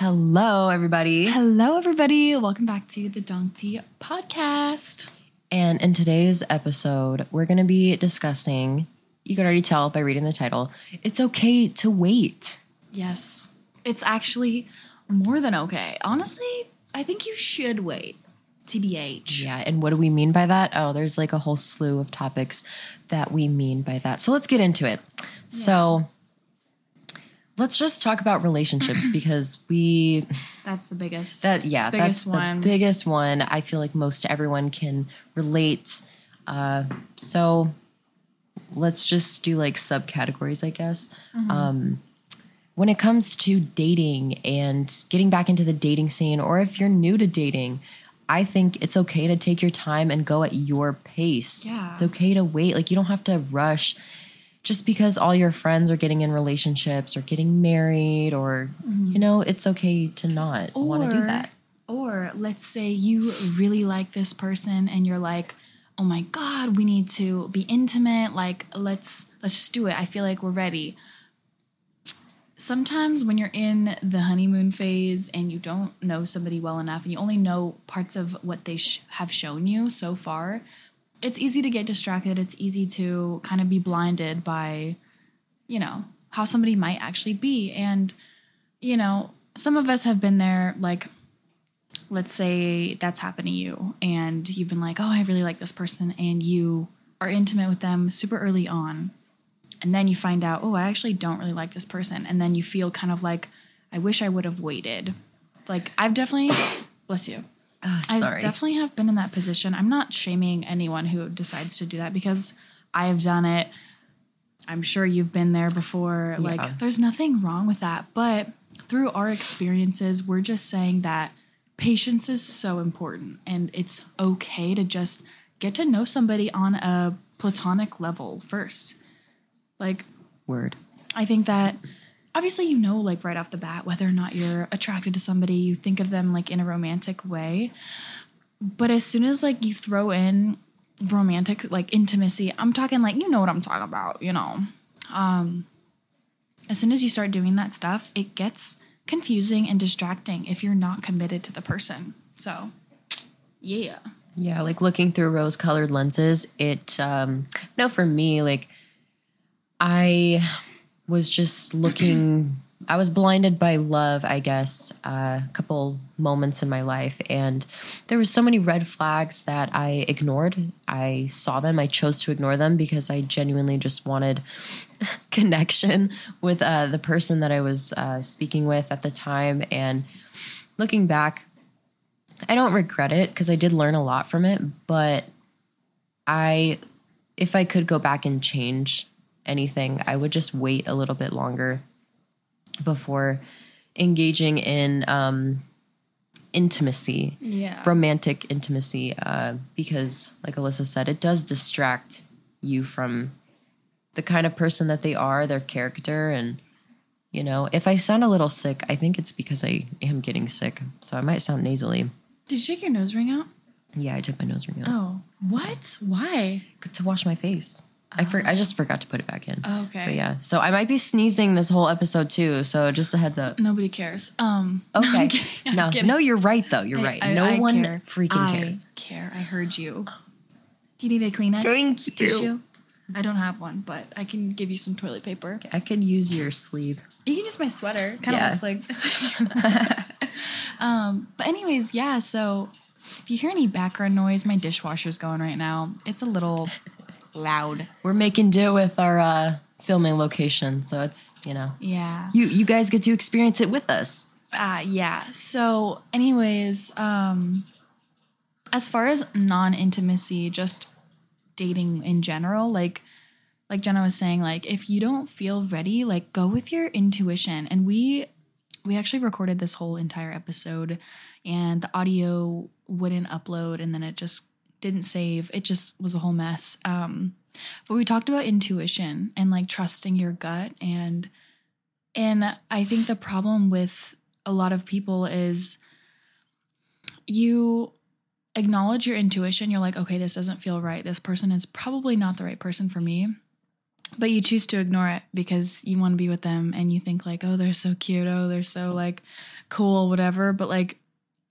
Hello, everybody. Hello, everybody. Welcome back to the Donkey Podcast. And in today's episode, we're going to be discussing, you can already tell by reading the title, it's okay to wait. Yes, it's actually more than okay. Honestly, I think you should wait. TBH. Yeah. And what do we mean by that? Oh, there's like a whole slew of topics that we mean by that. So let's get into it. So let's just talk about relationships because we That's the biggest. that yeah biggest that's one. the biggest one i feel like most everyone can relate uh so let's just do like subcategories i guess Mm-hmm. um when it comes to dating and getting back into the dating scene or if you're new to dating i think it's okay to take your time and go at your pace Yeah. it's okay to wait like you don't have to rush just because all your friends are getting in relationships or getting married or you know it's okay to not want to do Mm-hmm. That Or let's say you really like this person and you're like, "Oh my god, we need to be intimate. Like let's let's just do it. I feel like we're ready." Sometimes when you're in the honeymoon phase and you don't know somebody well enough and you only know parts of what they sh- have shown you so far, it's easy to get distracted. It's easy to kind of be blinded by, you know, how somebody might actually be. And, you know, some of us have been there, like, let's say that's happened to you and you've been like, oh, I really like this person, and you are intimate with them super early on. And then you find out, oh, I actually don't really like this person. And then you feel kind of like, I wish I would have waited. Like, I've definitely, bless you. Oh, I definitely have been in that position. I'm not shaming anyone who decides to do that because I have done it. I'm sure you've been there before. Yeah. Like, there's nothing wrong with that. But through our experiences, we're just saying that patience is so important and it's okay to just get to know somebody on a platonic level first. Like, word I think that obviously you know like right off the bat whether or not you're attracted to somebody, you think of them like in a romantic way. But as soon as like you throw in romantic like intimacy, I'm talking like you know what I'm talking about, you know. Um as soon as you start doing that stuff, it gets confusing and distracting if you're not committed to the person. So, yeah. yeah like looking through rose colored lenses it um no for me like i was just looking i was blinded by love i guess uh, a couple moments in my life. And there were so many red flags that i ignored. I saw them. I chose to ignore them because i genuinely just wanted connection with uh, the person that i was uh, speaking with at the time. And looking back I don't regret it because I did learn a lot from it, but I if I could go back and change anything, I would just wait a little bit longer before engaging in um intimacy. Yeah. Romantic intimacy uh because like Alyssa said, it does distract you from the kind of person that they are, their character and you know, if I sound a little sick, I think it's because I am getting sick. So I might sound nasally. Did you take your nose ring out? Yeah, I took my nose ring out Oh, what? Why? to wash my face. I for, I just forgot to put it back in. Oh, okay. But yeah, so I might be sneezing this whole episode too. So just a heads up. Nobody cares. Um, Okay. I'm no, kidding. no, you're right though. You're right. I- no I one care. freaking I cares. care. I heard you. Do you need a Kleenex? Thank you. Tissue? I don't have one, but I can give you some toilet paper. I could use your sleeve. You can use my sweater. Kind of Yeah. looks like. a tissue. um, but anyways, yeah. So if you hear any background noise, my dishwasher's going right now. It's a little loud. We're making do with our uh, filming location, so it's you know Yeah. you you guys get to experience it with us. Uh, yeah. So, anyways, um, as far as non-intimacy, just dating in general, like like Jenna was saying, like if you don't feel ready, like go with your intuition. And we we actually recorded this whole entire episode, and the audio wouldn't upload, and then it just didn't save. It just was a whole mess. Um, but we talked about intuition and like trusting your gut and and I think the problem with a lot of people is you acknowledge your intuition. You're like, okay, this doesn't feel right. This person is probably not the right person for me. but you choose to ignore it because you want to be with them and you think like, oh, they're so cute, oh, they're so like cool, whatever. But like,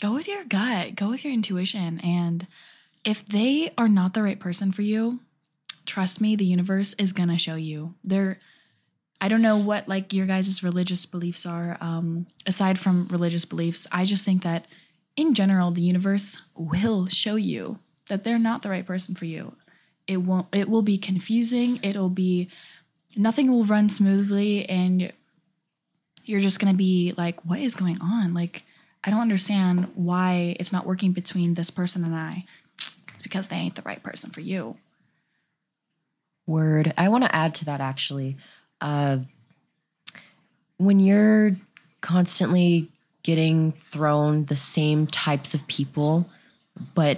go with your gut, go with your intuition, and if they are not the right person for you, trust me, the universe is gonna show you. They're I don't know what like your guys' religious beliefs are. Um, aside from religious beliefs, I just think that in general, the universe will show you that they're not the right person for you. It won't. It will be confusing. It'll be nothing will run smoothly, and you're just gonna be like, "What is going on?" Like, I don't understand why it's not working between this person and I. Because they ain't the right person for you. Word. I want to add to that actually. Uh, when you're constantly getting thrown the same types of people, but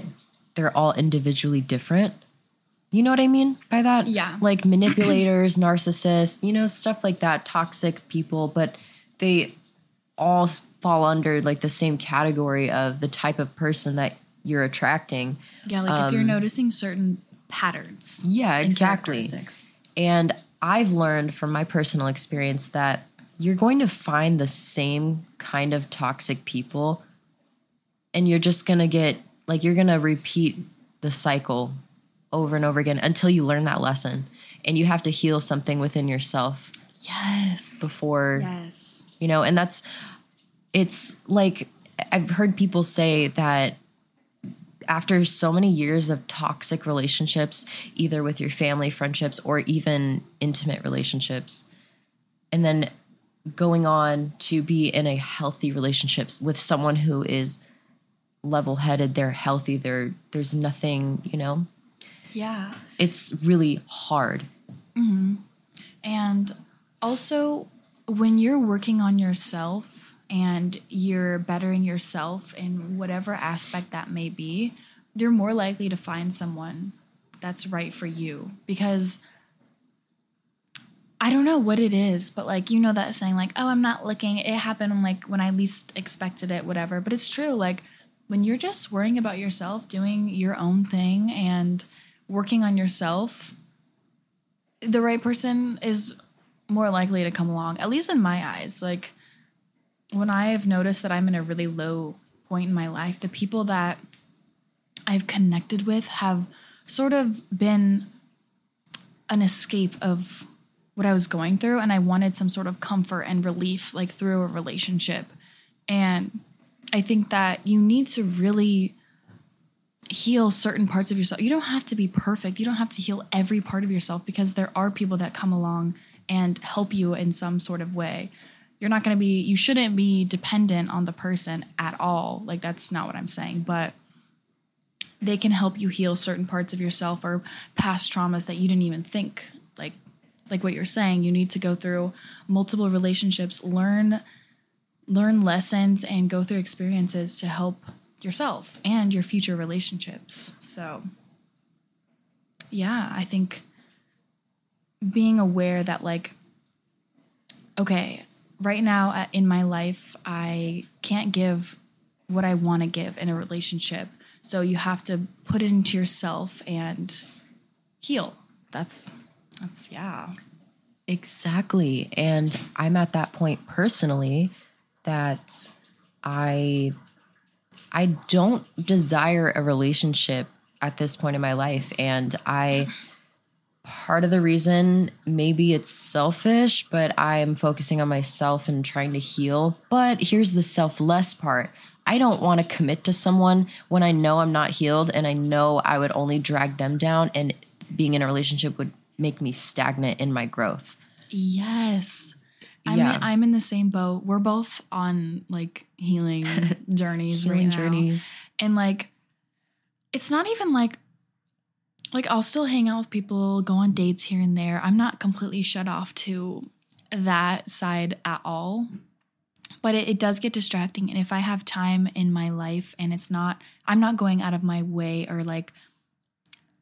they're all individually different. You know what I mean by that? Yeah. Like manipulators, narcissists, you know, stuff like that, toxic people, but they all fall under like the same category of the type of person that you're attracting. Yeah, like if you're um, noticing certain patterns. Yeah, exactly. And I've learned from my personal experience that you're going to find the same kind of toxic people and you're just going to get like you're going to repeat the cycle over and over again until you learn that lesson and you have to heal something within yourself Yes. before Yes. you know and that's it's like i've heard people say that after so many years of toxic relationships either with your family friendships or even intimate relationships and then going on to be in a healthy relationships with someone who is level-headed they're healthy they're there's nothing you know? Yeah. it's really hard. Mm-hmm. And also, when you're working on yourself and you're bettering yourself in whatever aspect that may be, you're more likely to find someone that's right for you because I don't know what it is, but like you know that saying like, "Oh, I'm not looking. It happened like when I least expected it, whatever." But it's true. Like when you're just worrying about yourself, doing your own thing and working on yourself, the right person is more likely to come along, at least in my eyes. Like when I've noticed that I'm in a really low point in my life, the people that I've connected with have sort of been an escape of what I was going through and I wanted some sort of comfort and relief like through a relationship. And I think that you need to really heal certain parts of yourself. You don't have to be perfect. You don't have to heal every part of yourself because there are people that come along and help you in some sort of way. You're not going to be you shouldn't be dependent on the person at all. Like that's not what I'm saying, but they can help you heal certain parts of yourself or past traumas that you didn't even think like like what you're saying you need to go through multiple relationships learn learn lessons and go through experiences to help yourself and your future relationships so yeah i think being aware that like okay right now uh, in my life i can't give what i want to give in a relationship. So you have to put it into yourself and heal. That's that's yeah. Exactly. And I'm at that point personally that I I don't desire a relationship at this point in my life. And I part of the reason maybe it's selfish, but I am focusing on myself and trying to heal. But here's the selfless part. I don't want to commit to someone when I know I'm not healed and I know I would only drag them down and being in a relationship would make me stagnant in my growth. yes I'm, Yeah. I'm in the same boat we're both on like healing journeys Healing right now. journeys. and like it's not even like like I'll still hang out with people, go on dates here and there. I'm not completely shut off to that side at all. But it, it does get distracting. And if I have time in my life and it's not, I'm not going out of my way or like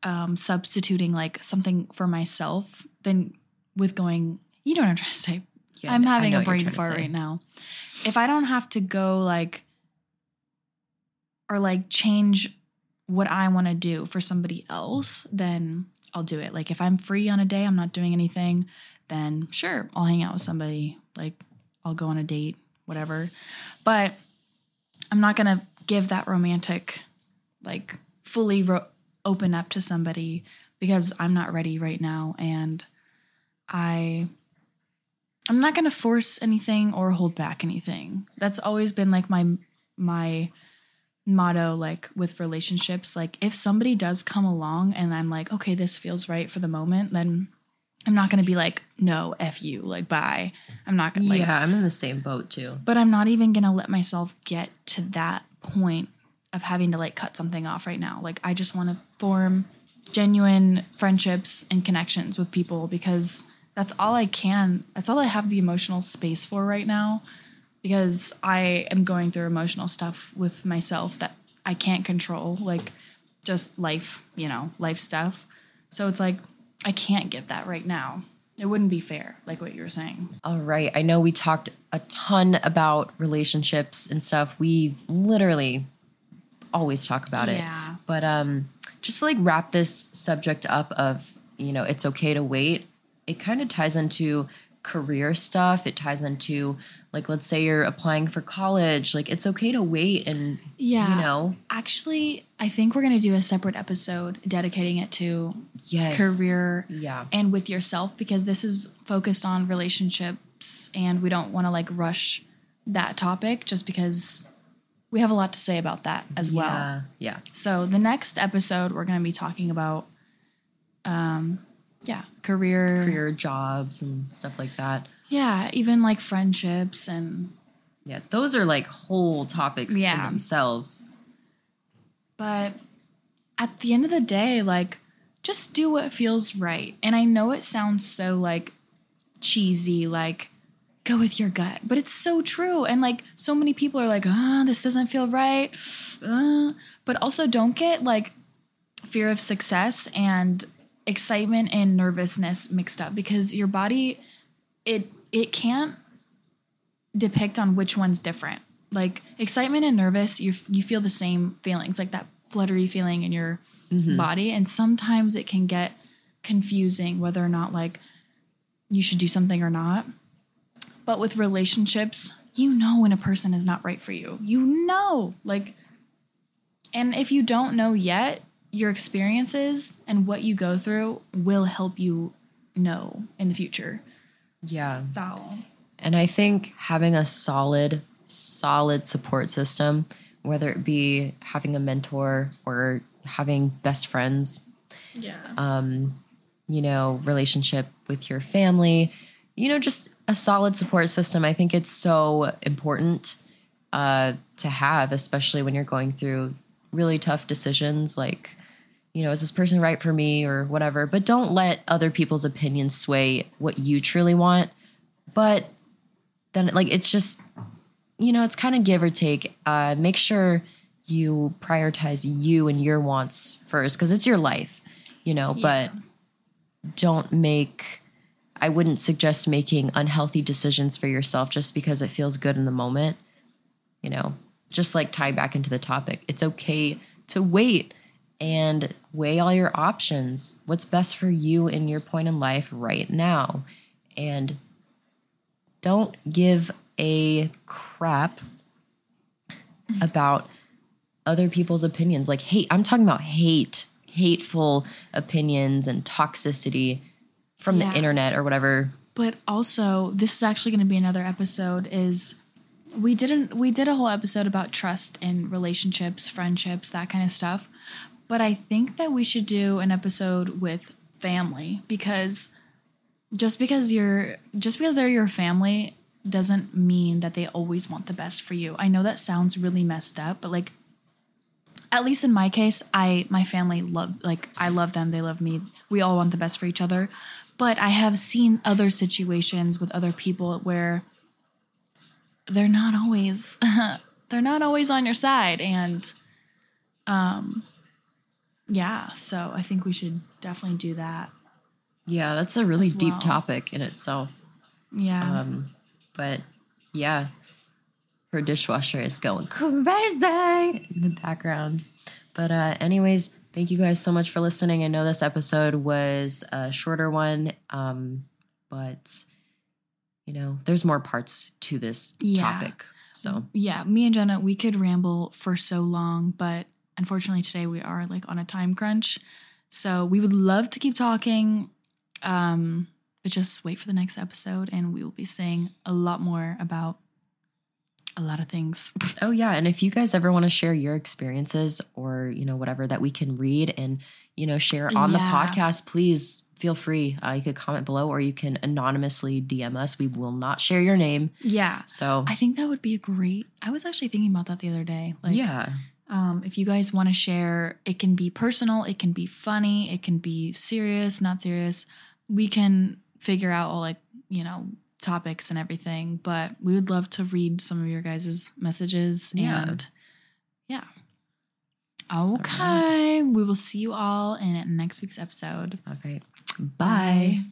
um, substituting like something for myself, then with going, you know what I'm trying to say. Yeah, I'm having a brain fart right now. If I don't have to go like or like change what I want to do for somebody else, then I'll do it. Like if I'm free on a day, I'm not doing anything, then sure, I'll hang out with somebody. Like I'll go on a date, whatever. But I'm not going to give that romantic like fully ro- open up to somebody because I'm not ready right now and I I'm not going to force anything or hold back anything. That's always been like my my motto like with relationships like if somebody does come along and I'm like okay this feels right for the moment then I'm not going to be like no f you like bye. I'm not going to like yeah, I'm in the same boat too. but I'm not even going to let myself get to that point of having to like cut something off right now. Like I just want to form genuine friendships and connections with people because that's all I can. That's all I have the emotional space for right now because I am going through emotional stuff with myself that I can't control, like just life, you know, life stuff. So it's like I can't give that right now. It wouldn't be fair, like what you were saying. All right. I know we talked a ton about relationships and stuff. We literally always talk about it. Yeah. But um just to like wrap this subject up of, you know, it's okay to wait. It kind of ties into career stuff. It ties into like let's say you're applying for college, like it's okay to wait and Yeah. you know, Actually, I think we're going to do a separate episode dedicating it to yes. career Yeah. and with yourself because this is focused on relationships and we don't want to like rush that topic just because we have a lot to say about that as well. Yeah. Yeah. So, the next episode we're going to be talking about um yeah, career, Career jobs and stuff like that. Yeah, even like friendships and Yeah. Those are like whole topics in Yeah. themselves. But at the end of the day, like, just do what feels right. And I know it sounds so like cheesy, like, go with your gut, but it's so true. And like, so many people are like, ah, this doesn't feel right. Uh. But also, don't get like fear of success and excitement and nervousness mixed up because your body, it, it can't depict on which one's different. Like excitement and nervous, you you feel the same feelings, like that fluttery feeling in your mm-hmm. body, and sometimes it can get confusing whether or not like you should do something or not. But with relationships, you know when a person is not right for you. You know, like, and if you don't know yet, your experiences and what you go through will help you know in the future. Yeah. Foul. And I think having a solid, solid support system, whether it be having a mentor or having best friends, Yeah. um, you know, relationship with your family, you know, just a solid support system. I think it's so important uh, to have, especially when you're going through really tough decisions like, you know, is this person right for me or whatever? But don't let other people's opinions sway what you truly want. But then, like, it's just, you know, it's kind of give or take. Uh, make sure you prioritize you and your wants first because it's your life, you know, but don't make I wouldn't suggest making unhealthy decisions for yourself just because it feels good in the moment. You know, just like tie back into the topic. It's okay to wait and weigh all your options. What's best for you in your point in life right now? And don't give a crap mm-hmm. about other people's opinions. Like hate, I'm talking about hate, hateful opinions and toxicity from Yeah. the internet or whatever. but also this is actually going to be another episode is we didn't we did a whole episode about trust in relationships friendships that kind of stuff but i think that we should do an episode with family because just because you're just because they're your family doesn't mean that they always want the best for you i know that sounds really messed up but like at least in my case, I my family love like I love them, they love me. We all want the best for each other. But I have seen other situations with other people where they're not always they're not always on your side and um yeah, so I think we should definitely do that. Yeah, that's a really deep well. topic in itself. Yeah. Um, but yeah, her dishwasher is going crazy in the background. But uh, anyways, Thank you guys so much for listening. I know this episode was a shorter one, um, but you know, there's more parts to this Yeah. topic. So Yeah, me and Jenna, we could ramble for so long, but unfortunately today we are like on a time crunch. So we would love to keep talking. Um, but just wait for the next episode and we will be saying a lot more about a lot of things. Oh yeah, and if you guys ever want to share your experiences or you know whatever that we can read and you know share on the podcast, please feel free. Uh, you could comment below or you can anonymously DM us. We will not share your name. yeah. So I think that would be a great. I was actually thinking about that the other day. Like yeah, Um, if you guys want to share, it can be personal, it can be funny, it can be serious, not serious. We can figure out all like, you know, topics and everything, but we would love to read some of your guys' messages Yeah. and yeah. Okay. We will see you all in next week's episode. okay. Bye.